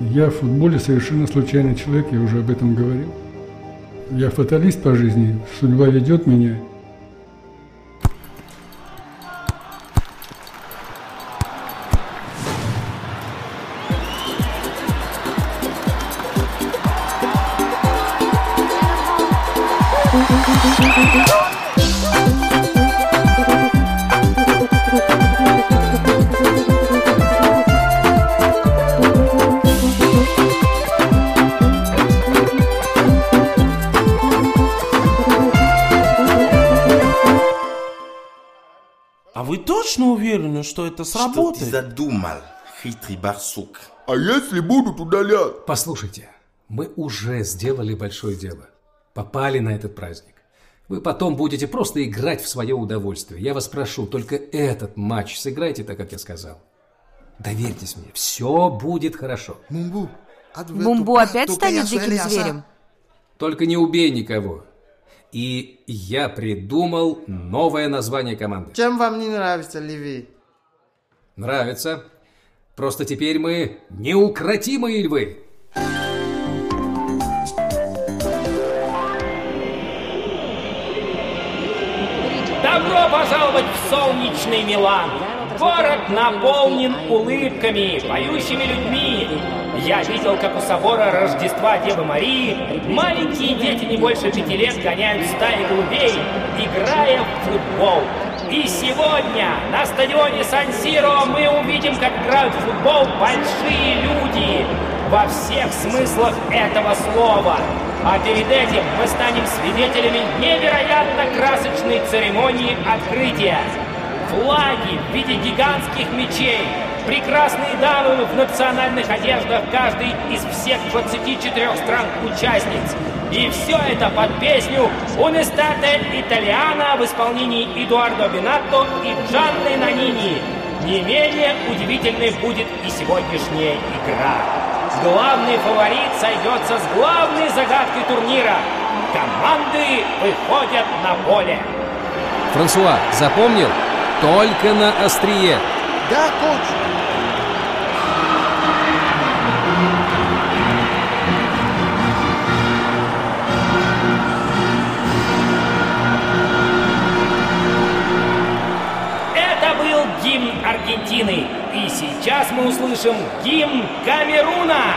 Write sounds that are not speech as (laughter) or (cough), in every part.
Я в футболе совершенно случайный человек, я уже об этом говорил. Я фаталист по жизни, судьба ведет меня. Что это Что ты сработает? задумал, хитрый барсук? А если будут удалять? Послушайте, мы уже сделали большое дело. Попали на этот праздник. Вы потом будете просто играть в свое удовольствие. Я вас прошу, только этот матч сыграйте так, как я сказал. Доверьтесь мне, все будет хорошо. Мумбу, Бумбу опять станет диким зверем? Только не убей никого. И я придумал новое название команды. Чем вам не нравится, Ливи? Нравится. Просто теперь мы неукротимые львы. Добро пожаловать в солнечный Милан! Город наполнен улыбками, поющими людьми. Я видел, как у собора Рождества Девы Марии маленькие дети не больше пяти лет гоняют стаи голубей, играя в футбол. И сегодня на стадионе Сан-Сиро мы увидим, как играют в футбол большие люди во всех смыслах этого слова. А перед этим мы станем свидетелями невероятно красочной церемонии открытия. Флаги в виде гигантских мечей, прекрасные дамы в национальных одеждах каждой из всех 24 стран-участниц. И все это под песню «Унестате Италиана» в исполнении Эдуардо Бинатто и Джанны Нанини. Не менее удивительной будет и сегодняшняя игра. Главный фаворит сойдется с главной загадкой турнира. Команды выходят на поле. Франсуа, запомнил? Только на острие. Да, коуч. Аргентины. И сейчас мы услышим гимн Камеруна.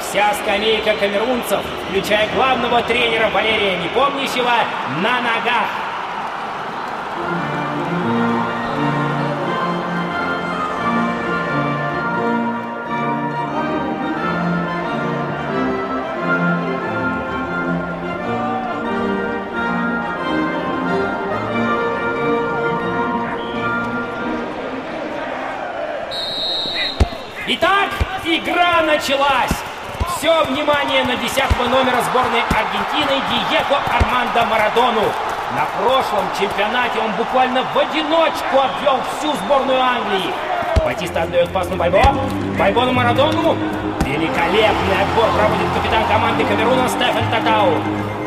Вся скамейка камерунцев, включая главного тренера Валерия Непомнящего, на ногах. Началась. Все внимание на 10 номера сборной Аргентины Диего Армандо Марадону. На прошлом чемпионате он буквально в одиночку обвел всю сборную Англии. Батиста отдает пас на Байбо. Байбо на Марадону. Великолепный отбор проводит капитан команды Камеруна Стефан Татау.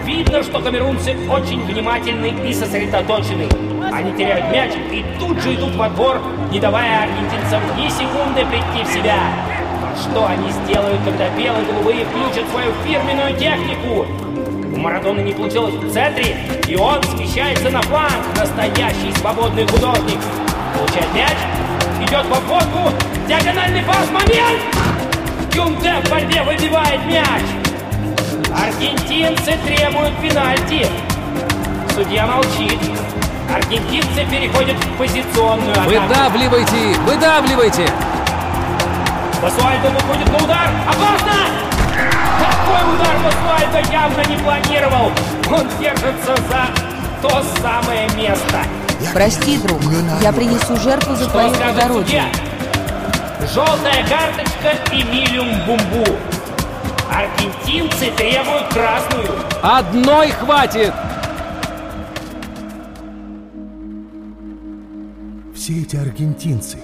Видно, что камерунцы очень внимательны и сосредоточены. Они теряют мяч и тут же идут в отбор, не давая аргентинцам ни секунды прийти в себя. Что они сделают, когда белые голубые включат свою фирменную технику? У Марадона не получилось в центре, и он смещается на фланг. Настоящий свободный художник. Получает мяч, идет в обводку, диагональный пас, момент! Кюнте в борьбе выбивает мяч. Аргентинцы требуют пенальти. Судья молчит. Аргентинцы переходят в позиционную атаку. Выдавливайте, выдавливайте! Басуальдо выходит на удар. Опасно! Такой удар Басуальдо явно не планировал. Он держится за то самое место. Прости, друг, я принесу жертву за плодородие. судья? Желтая карточка Эмилиум Бумбу. Аргентинцы требуют красную. Одной хватит! Все эти аргентинцы,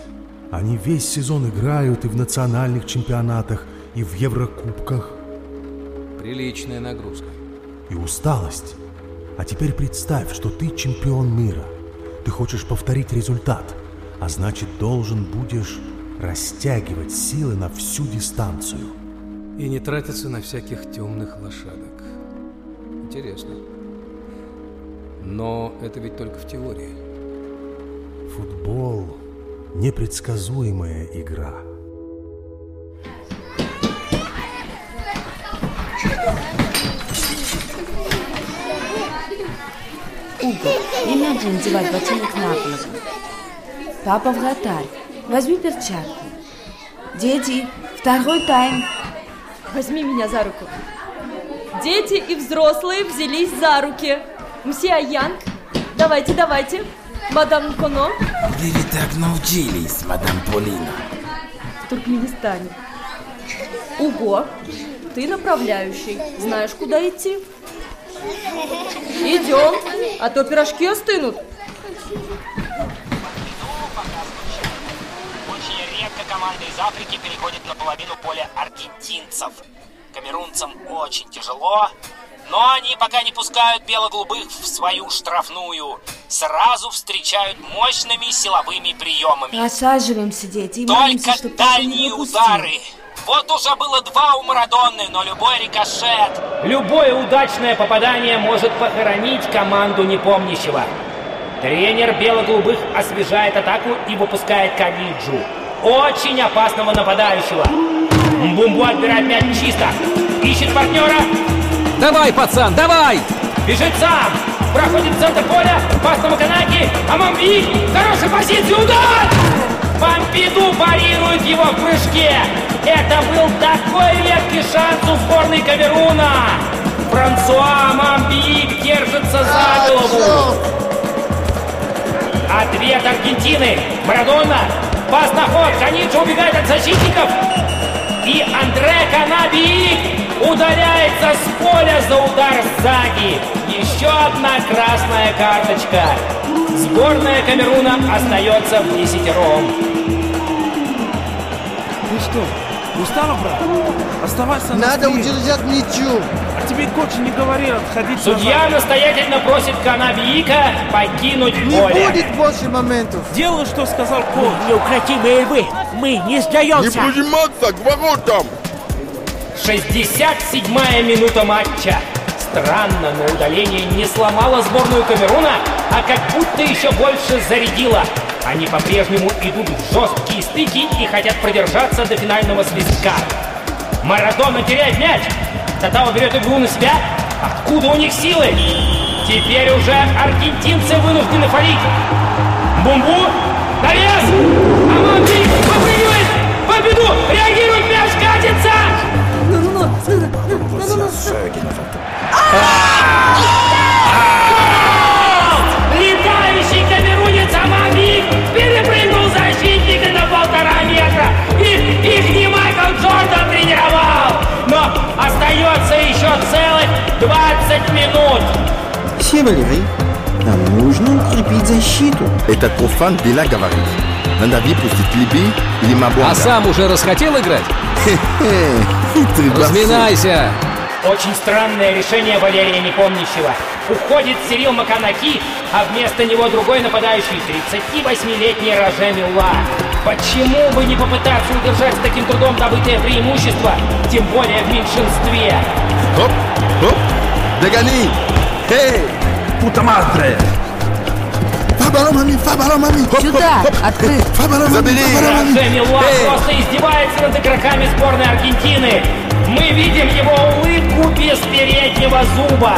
они весь сезон играют и в национальных чемпионатах, и в Еврокубках. Приличная нагрузка. И усталость. А теперь представь, что ты чемпион мира. Ты хочешь повторить результат, а значит должен будешь растягивать силы на всю дистанцию. И не тратиться на всяких темных лошадок. Интересно. Но это ведь только в теории. Футбол – непредсказуемая игра. Уго, не надо надевать ботинок на голову. Папа вратарь, возьми перчатку. Дети, второй тайм. Возьми меня за руку. Дети и взрослые взялись за руки. Мсье Янг, давайте, давайте. Мадам Коно. Где вы так научились, мадам Полина? В Туркменистане. Уго, ты направляющий. Знаешь, куда идти? Идем, а то пирожки остынут. Очень редко команда из Африки переходит на половину поля аргентинцев. Камерунцам очень тяжело, но они пока не пускают бело-голубых в свою штрафную. Сразу встречают мощными силовыми приемами. Рассаживаемся, дети, и молимся, Только чтобы не дальние удары. Вот уже было два у Марадонны, но любой рикошет. Любое удачное попадание может похоронить команду непомнящего. Тренер бело-голубых освежает атаку и выпускает Калиджу. Очень опасного нападающего. Бумбу отбирает мяч чисто. Ищет партнера. Давай, пацан, давай! Бежит сам. Проходит в центр поля. Пас на Маканаки. А Мамби. Хорошая позиция. Удар! Помпиду парирует его в прыжке. Это был такой редкий шанс у сборной Камеруна. Франсуа Мамби держится за голову. Ответ Аргентины. Марадона. Пас на ход. Каниджа убегает от защитников. И Андре Канаби удаляется с поля за удар сзади. Еще одна красная карточка. Сборная Камеруна остается в десятером. Ты что, устала, брат? Оставайся на Надо удержать мячу. А тебе коч не говорил отходить Судья назад. настоятельно просит Канабиика покинуть Не поле. будет больше моментов. Делай, что сказал коч. Неукротимые львы, мы не Не сдаемся. прижиматься к воротам! 67-я минута матча. Странно, но удаление не сломало сборную Камеруна, а как будто еще больше зарядило. Они по-прежнему идут в жесткие стыки и хотят продержаться до финального свистка. Марадона теряет мяч. Татао берет игру на себя. Откуда у них силы? Теперь уже аргентинцы вынуждены фалить. Бумбу, навес! Аманди попрыгивает! Победу! Реагирует, мяч катится! Летающий камерунец Амамик перепрыгнул защитника на полтора метра. Их, их не Майкл Джордан тренировал. Но остается еще целых 20 минут. Все Валерий, нам нужно укрепить защиту. Это профан Бела говорит. Надо выпустить Либи или Мабонга. А сам уже расхотел играть? Разминайся! Очень странное решение Валерия Непомнящего. Уходит Сирил Маканаки, а вместо него другой нападающий 38-летний Роже Милла. Почему бы не попытаться удержать с таким трудом добытое преимущество, тем более в меньшинстве? Хоп, хоп, догони. Эй! Puta madre! Фабалом, мами, фабалом, мами! Сюда, открыт. Фабалом, мами, фабалом, мами! Эй! просто издевается над игроками сборной Аргентины. Мы видим его улыбку без переднего зуба.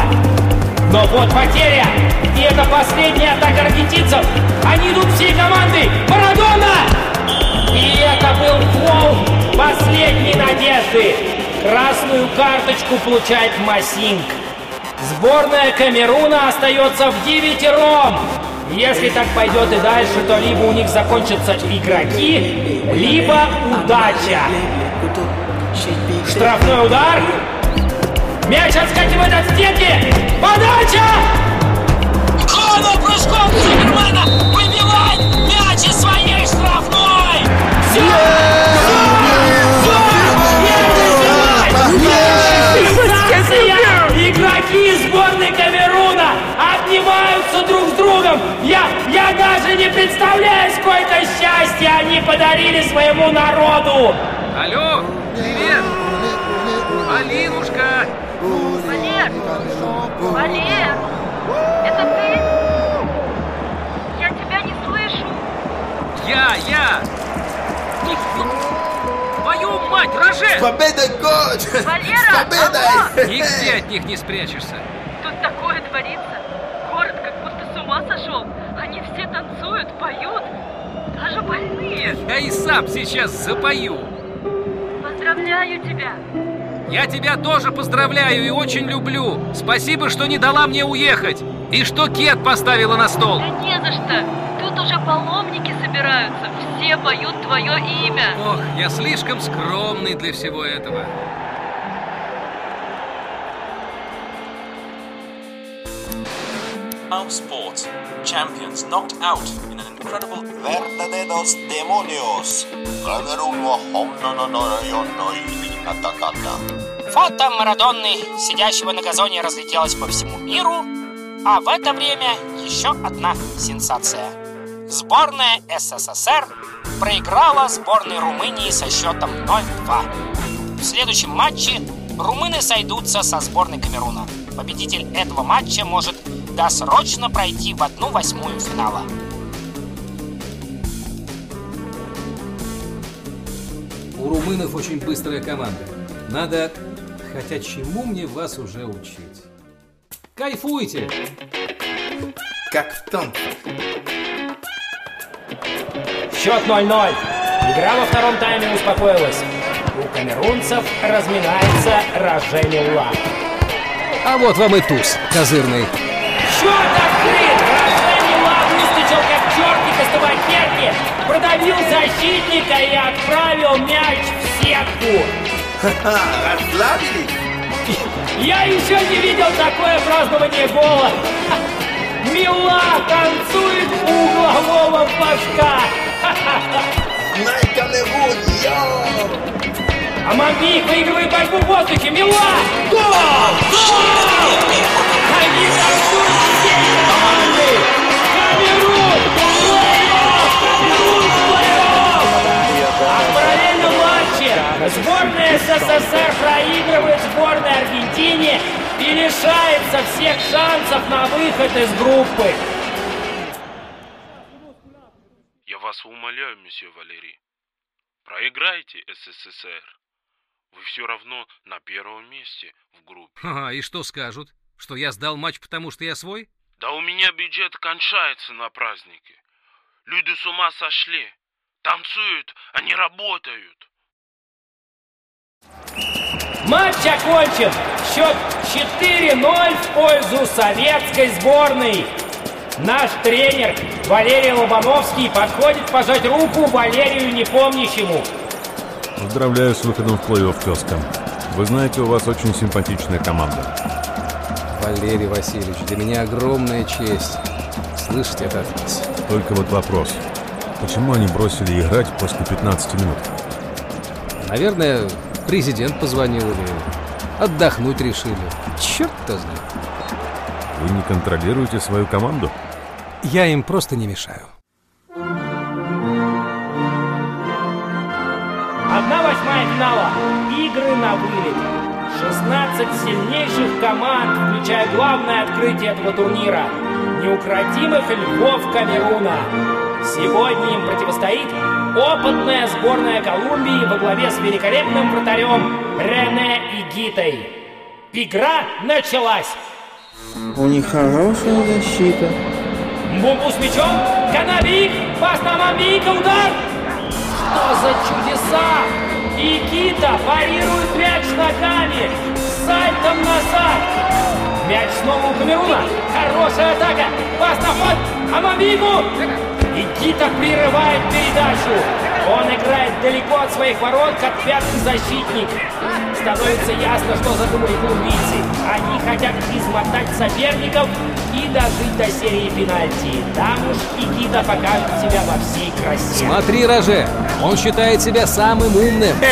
Но вот потеря. И это последняя атака аргентинцев. Они идут всей командой. Марадона! И это был фол последней надежды. Красную карточку получает Масинг. Сборная Камеруна остается в девятером. Если так пойдет и дальше, то либо у них закончатся игроки, либо удача. Штрафной удар. Мяч отскакивает от стенки. Подача! Коно прыжком Супермена выбивает мяч из своей штрафной. Все! Игроки счастье они подарили своему народу! Алло, привет! Алинушка! Олег! Олег! Это ты? Я тебя не слышу! Я, я! Твою мать, Роже! Победа, год! Валера, Победа! Нигде от них не спрячешься! Больные. Я и сам сейчас запою. Поздравляю тебя. Я тебя тоже поздравляю и очень люблю. Спасибо, что не дала мне уехать. И что кет поставила на стол. Да не за что. Тут уже паломники собираются. Все поют твое имя. Ох, я слишком скромный для всего этого. House Sport. Champions knocked out in Verdaderos demonios. Атаката. Фото Марадонны, сидящего на газоне, разлетелось по всему миру. А в это время еще одна сенсация. Сборная СССР проиграла сборной Румынии со счетом 0-2. В следующем матче румыны сойдутся со сборной Камеруна. Победитель этого матча может досрочно пройти в одну восьмую финала. У румынов очень быстрая команда. Надо... Хотя чему мне вас уже учить? Кайфуйте! Как в танках. Счет 0-0. Игра во втором тайме успокоилась. У камерунцев разминается Рожелилла. А вот вам и туз козырный. Счет открыт! Рожелилла выстучил как из табакерки, продавил защитника и отправил мяч в сетку. Ха-ха, расслабились? Я еще не видел такое празднование гола. Мила танцует у углового флажка. Знай Камерун, йоу! А Мамбик выигрывает борьбу в воздухе. Мила! Гол! Гол! Они танцуют всей команды! СССР проигрывает сборной Аргентине и лишается всех шансов на выход из группы. Я вас умоляю, месье Валерий. Проиграйте СССР. Вы все равно на первом месте в группе. Ага, и что скажут? Что я сдал матч, потому что я свой? Да у меня бюджет кончается на празднике. Люди с ума сошли. Танцуют, они работают. Матч окончен. Счет 4-0 в пользу советской сборной. Наш тренер Валерий Лобановский подходит пожать руку Валерию Непомнящему. Поздравляю с выходом в плей-офф, тезка. Вы знаете, у вас очень симпатичная команда. Валерий Васильевич, для меня огромная честь слышать это от вас. Только вот вопрос. Почему они бросили играть после 15 минут? Наверное, президент позвонил или отдохнуть решили. Черт кто знает. Вы не контролируете свою команду? Я им просто не мешаю. Одна восьмая финала. Игры на вылет. 16 сильнейших команд, включая главное открытие этого турнира. Неукротимых львов Камеруна. Сегодня им противостоит опытная сборная Колумбии во главе с великолепным вратарем Рене Игитой. Игра началась. У них хорошая защита. Бумбу с мячом. Канабик. Пас на Мамбика. Удар. Что за чудеса? Никита парирует мяч ногами. Сальтом назад. Мяч снова у Камеруна. Хорошая атака. Пас на ход. А Мамбику. Никита прерывает передачу. Он играет далеко от своих ворот, как пятый защитник. Становится ясно, что задумали колумбийцы. Они хотят измотать соперников и дожить до серии пенальти. Там уж Никита покажет себя во всей красе. Смотри, Роже, он считает себя самым умным. (laughs)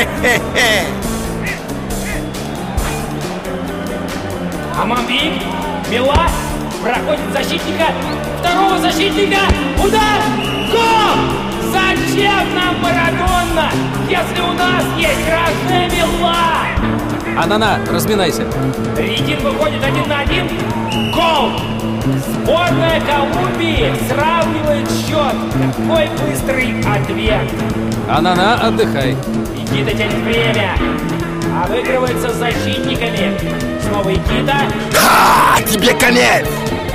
А Мамбик, Мила, проходит защитника, второго защитника, удар, гол! Зачем нам Марадонна, если у нас есть Роже Мила? Анана, разминайся. Ригин выходит один на один. Гол! Сборная Колумбии сравнивает счет. Какой быстрый ответ. Анана, отдыхай. Никита тянет время. Обыгрывается с защитниками. Снова Никита. А, тебе конец!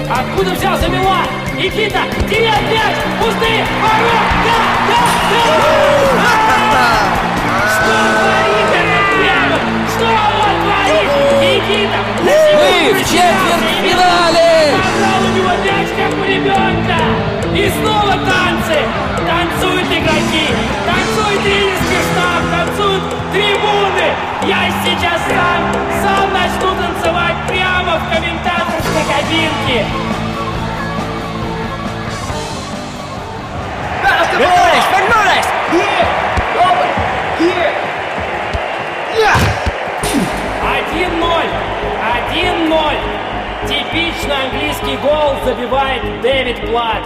Откуда взялся Милан? Никита теряет мяч! Пустые ворота! Да, да, да! Что творит ребят? Что он творит? Никита! Мы в четвертьфинале! Забрал у него мяч, как у ребенка! И снова танцы! Танцуют игроки! Танцует тренерский штаб! Танцуют трибуны! Я сейчас сам, сам начну танцевать прямо в комментаторской кабинке! Вернулись, вернулись! Один ноль! Один ноль! Типичный английский гол забивает Дэвид Плат.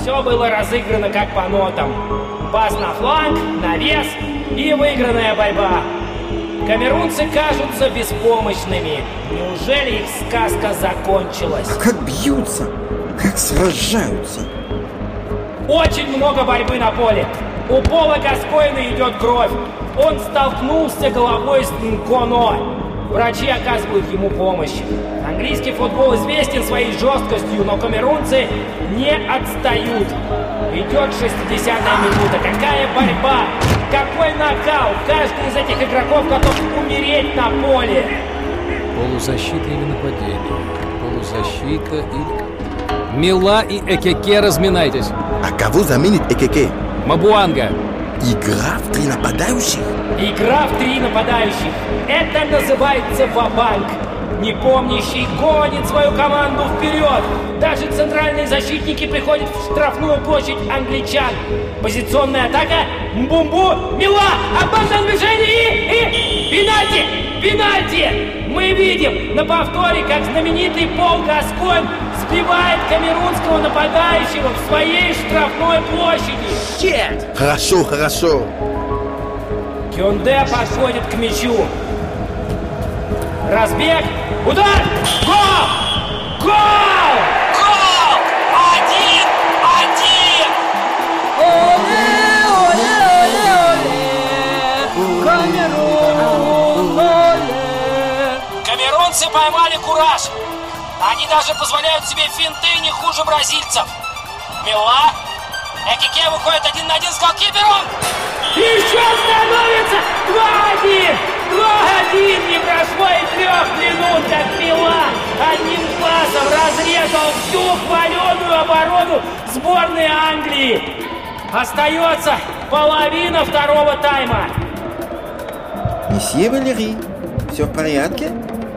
Все было разыграно как по нотам. Пас на фланг, навес и выигранная борьба. Камерунцы кажутся беспомощными. Неужели их сказка закончилась? Как бьются, как сражаются. Очень много борьбы на поле. У Пола Гаскоина идет кровь. Он столкнулся головой с Нконо. Врачи оказывают ему помощь. Английский футбол известен своей жесткостью, но камерунцы не отстают. Идет 60-я минута. Какая борьба! Какой нокаут! Каждый из этих игроков готов умереть на поле. Полузащита или нападение? Полузащита или... Мила и Экеке, разминайтесь. А кого заменит Экеке? Мабуанга. Игра в три нападающих? Игра в три нападающих. Это называется ва-банк. Непомнящий гонит свою команду вперед. Даже центральные защитники приходят в штрафную площадь англичан. Позиционная атака. Бумбу. Мила. Обманное движение и... и... Пенальти! Пенальти! Мы видим на повторе, как знаменитый Пол Гаскоин сбивает камерунского нападающего в своей штрафной площади. Щет! Хорошо, хорошо. Кюнде подходит к мячу. Разбег. Удар! Гол! Гол! Камерунцы поймали кураж. Они даже позволяют себе финты не хуже бразильцев. Мила. Экике выходит один на один с голкипером. Еще становится 2-1! 2-1! Не прошло и трех минут, как Мила одним классом разрезал всю хваленую оборону сборной Англии. Остается половина второго тайма. Месье Валери, все в порядке?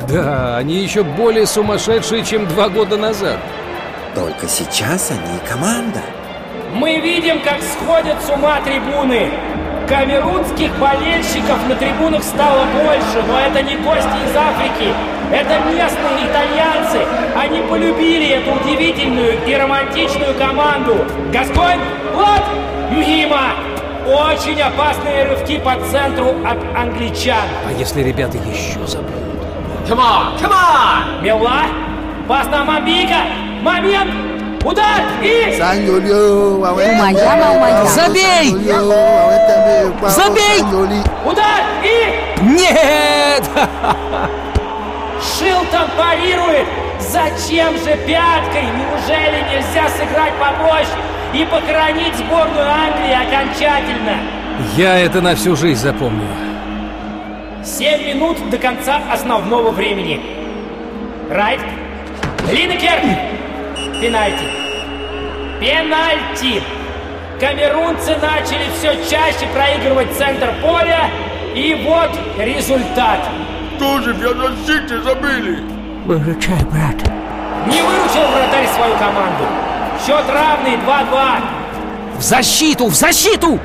Да, они еще более сумасшедшие, чем два года назад. Только сейчас они команда. Мы видим, как сходят с ума трибуны. Камерунских болельщиков на трибунах стало больше, но это не гости из Африки. Это местные итальянцы. Они полюбили эту удивительную и романтичную команду. Гасконь, вот, мимо. Очень опасные рывки по центру от англичан. А если ребята еще забудут? Come on, come on! Мила, пас на Мамбика. Момент, удар и... Забей! Забей! Удар и... Нет! Шилтон парирует! Зачем же пяткой? Неужели нельзя сыграть попроще и похоронить сборную Англии окончательно? Я это на всю жизнь запомню. Семь минут до конца основного времени. Райт. Линекер. Пенальти. Пенальти. Камерунцы начали все чаще проигрывать центр поля. И вот результат. Тоже в защите забили. Выручай, брат. Не выручил вратарь свою команду. Счет равный 2-2. В защиту, в защиту!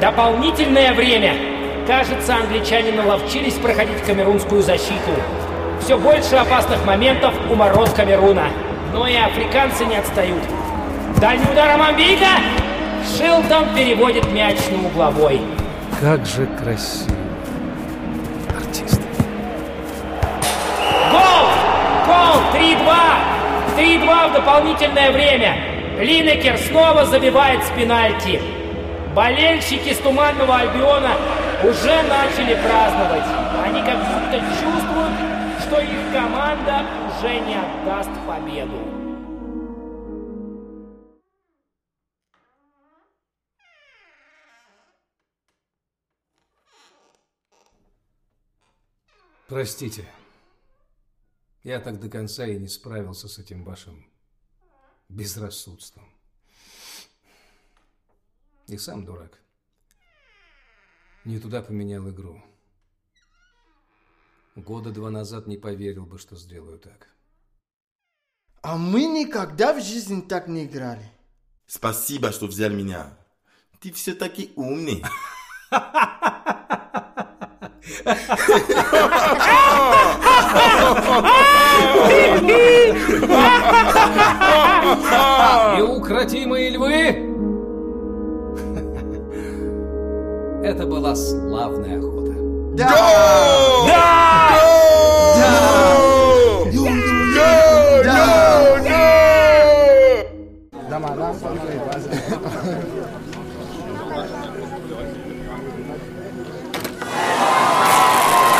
Дополнительное время. Кажется, англичане наловчились проходить камерунскую защиту. Все больше опасных моментов у ворот Камеруна. Но и африканцы не отстают. Дальний удар Амамбика! Шилтон переводит мяч на угловой. Как же красиво. Артисты. 3-2! 3-2 в дополнительное время. Линекер снова забивает с пенальти. Болельщики с Туманного Альбиона уже начали праздновать. Они как будто чувствуют, что их команда уже не отдаст победу. Простите. Я так до конца и не справился с этим вашим безрассудством. И сам дурак. Не туда поменял игру. Года два назад не поверил бы, что сделаю так. А мы никогда в жизни так не играли. Спасибо, что взял меня. Ты все-таки умный. Неукротимые львы! Это была славная охота. Да! Да!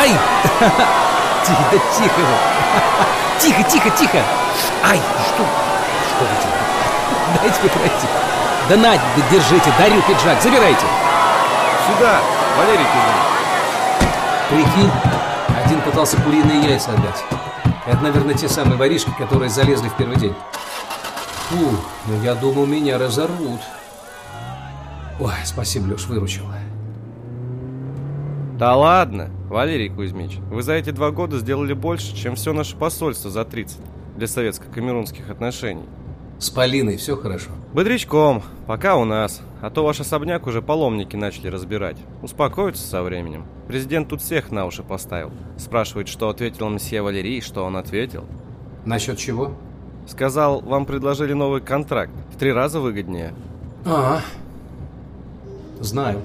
Ай! Тихо, да тихо вы. Тихо, тихо, тихо. Ай, что? Что вы делаете? Дайте пройти. Да на, да держите, дарю пиджак, забирайте. Сюда, Валерий Кузьмич. Прикинь, один пытался куриные яйца отдать. Это, наверное, те самые воришки, которые залезли в первый день. Фу, ну я думал, меня разорвут. Ой, спасибо, Леш, выручил. Да ладно, Валерий Кузьмич, вы за эти два года сделали больше, чем все наше посольство за 30 для советско-камерунских отношений. С Полиной все хорошо? Бодрячком, пока у нас. А то ваш особняк уже паломники начали разбирать. Успокоятся со временем. Президент тут всех на уши поставил. Спрашивает, что ответил мсье Валерий, что он ответил. Насчет чего? Сказал, вам предложили новый контракт. В три раза выгоднее. А, знаю.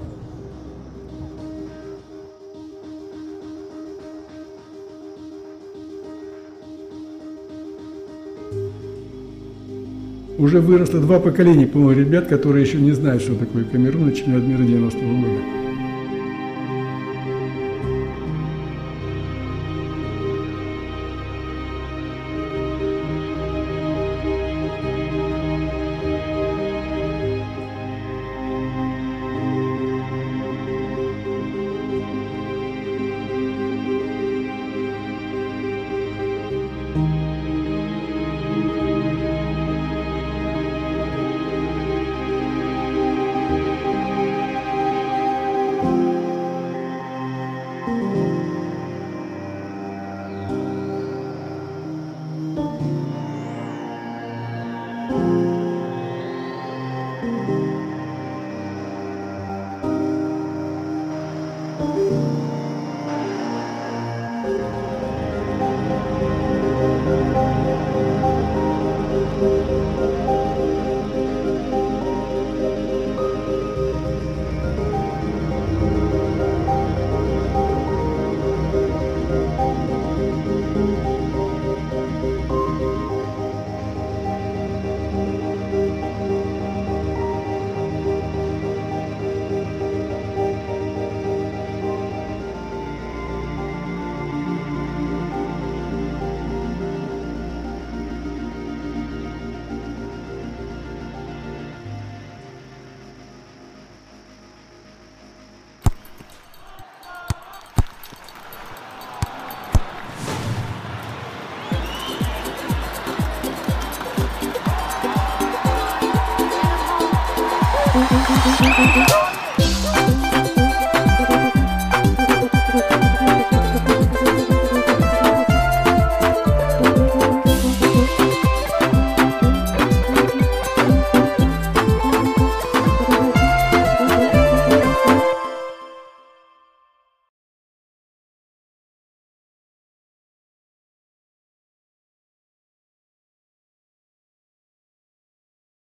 Уже выросло два поколения, по-моему, ребят, которые еще не знают, что такое Камерун и чемпионат мира 90-го года.